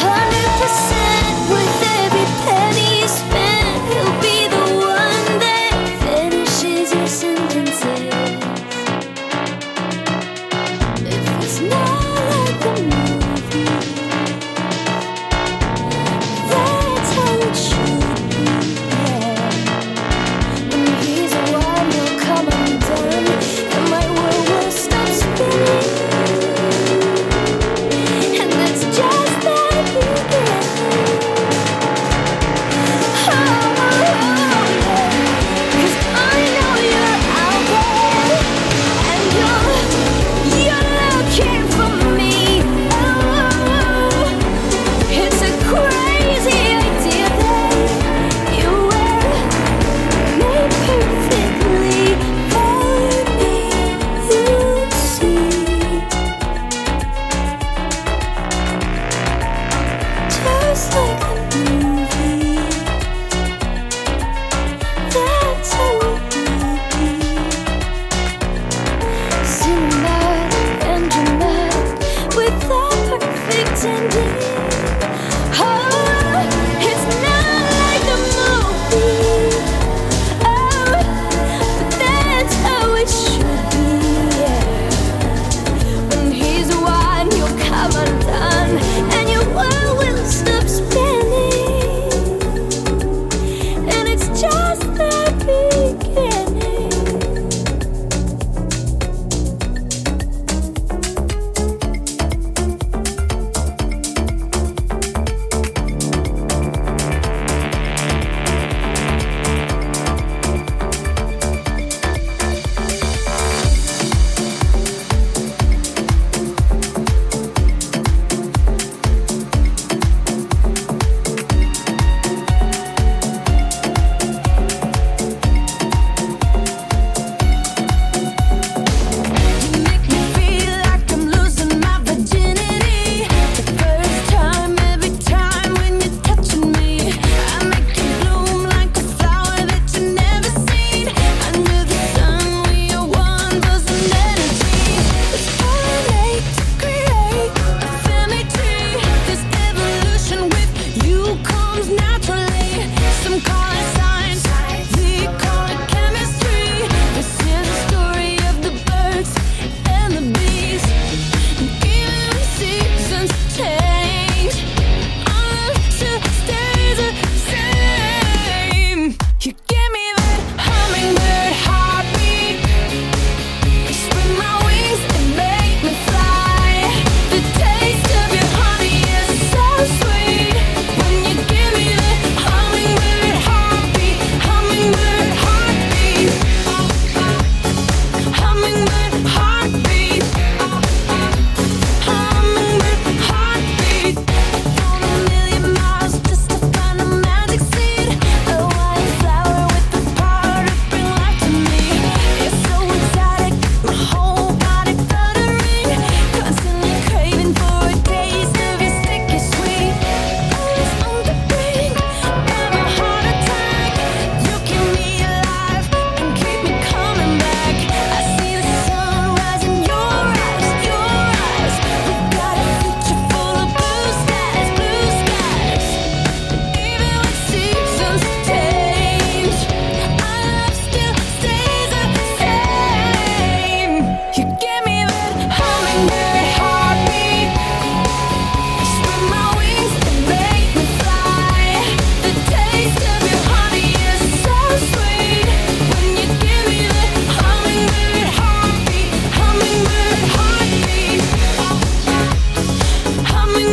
hundred percent. changing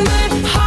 good heart.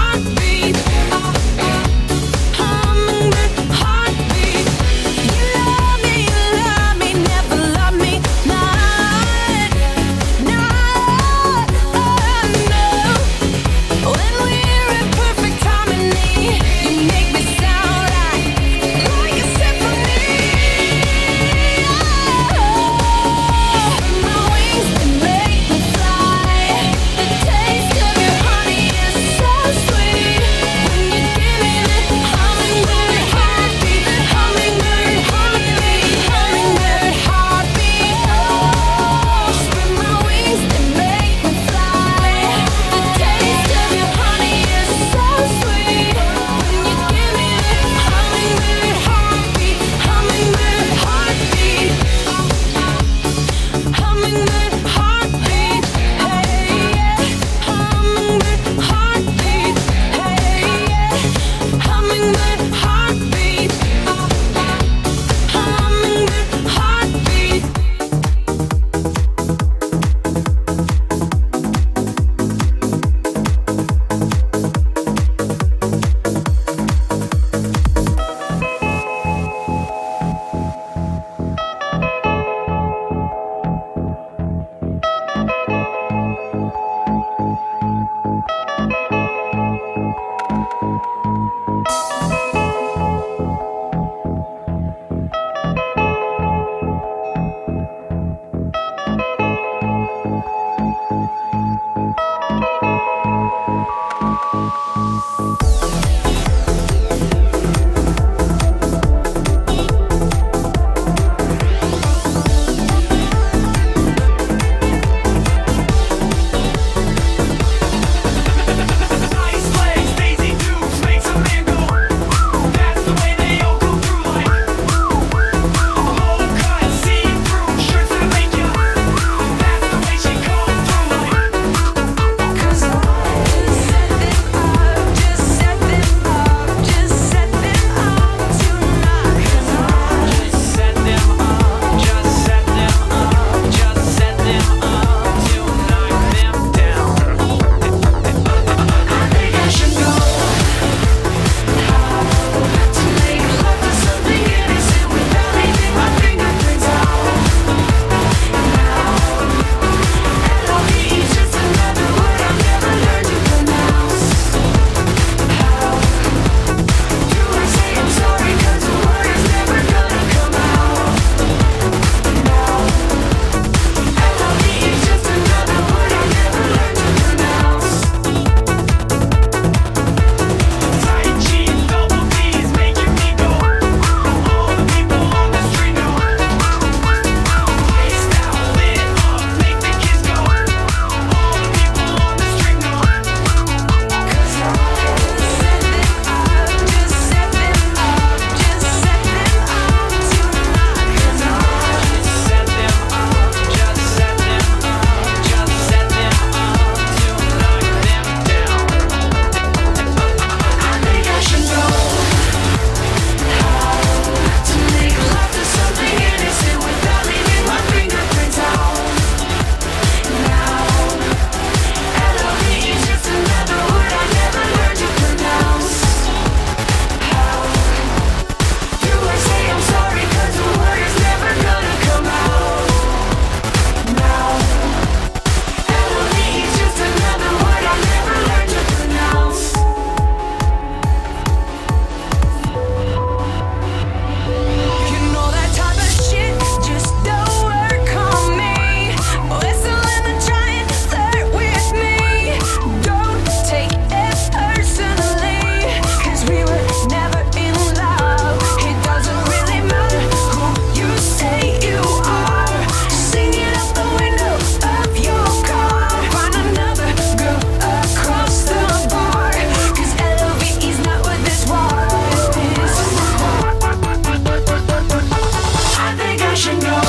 Washington.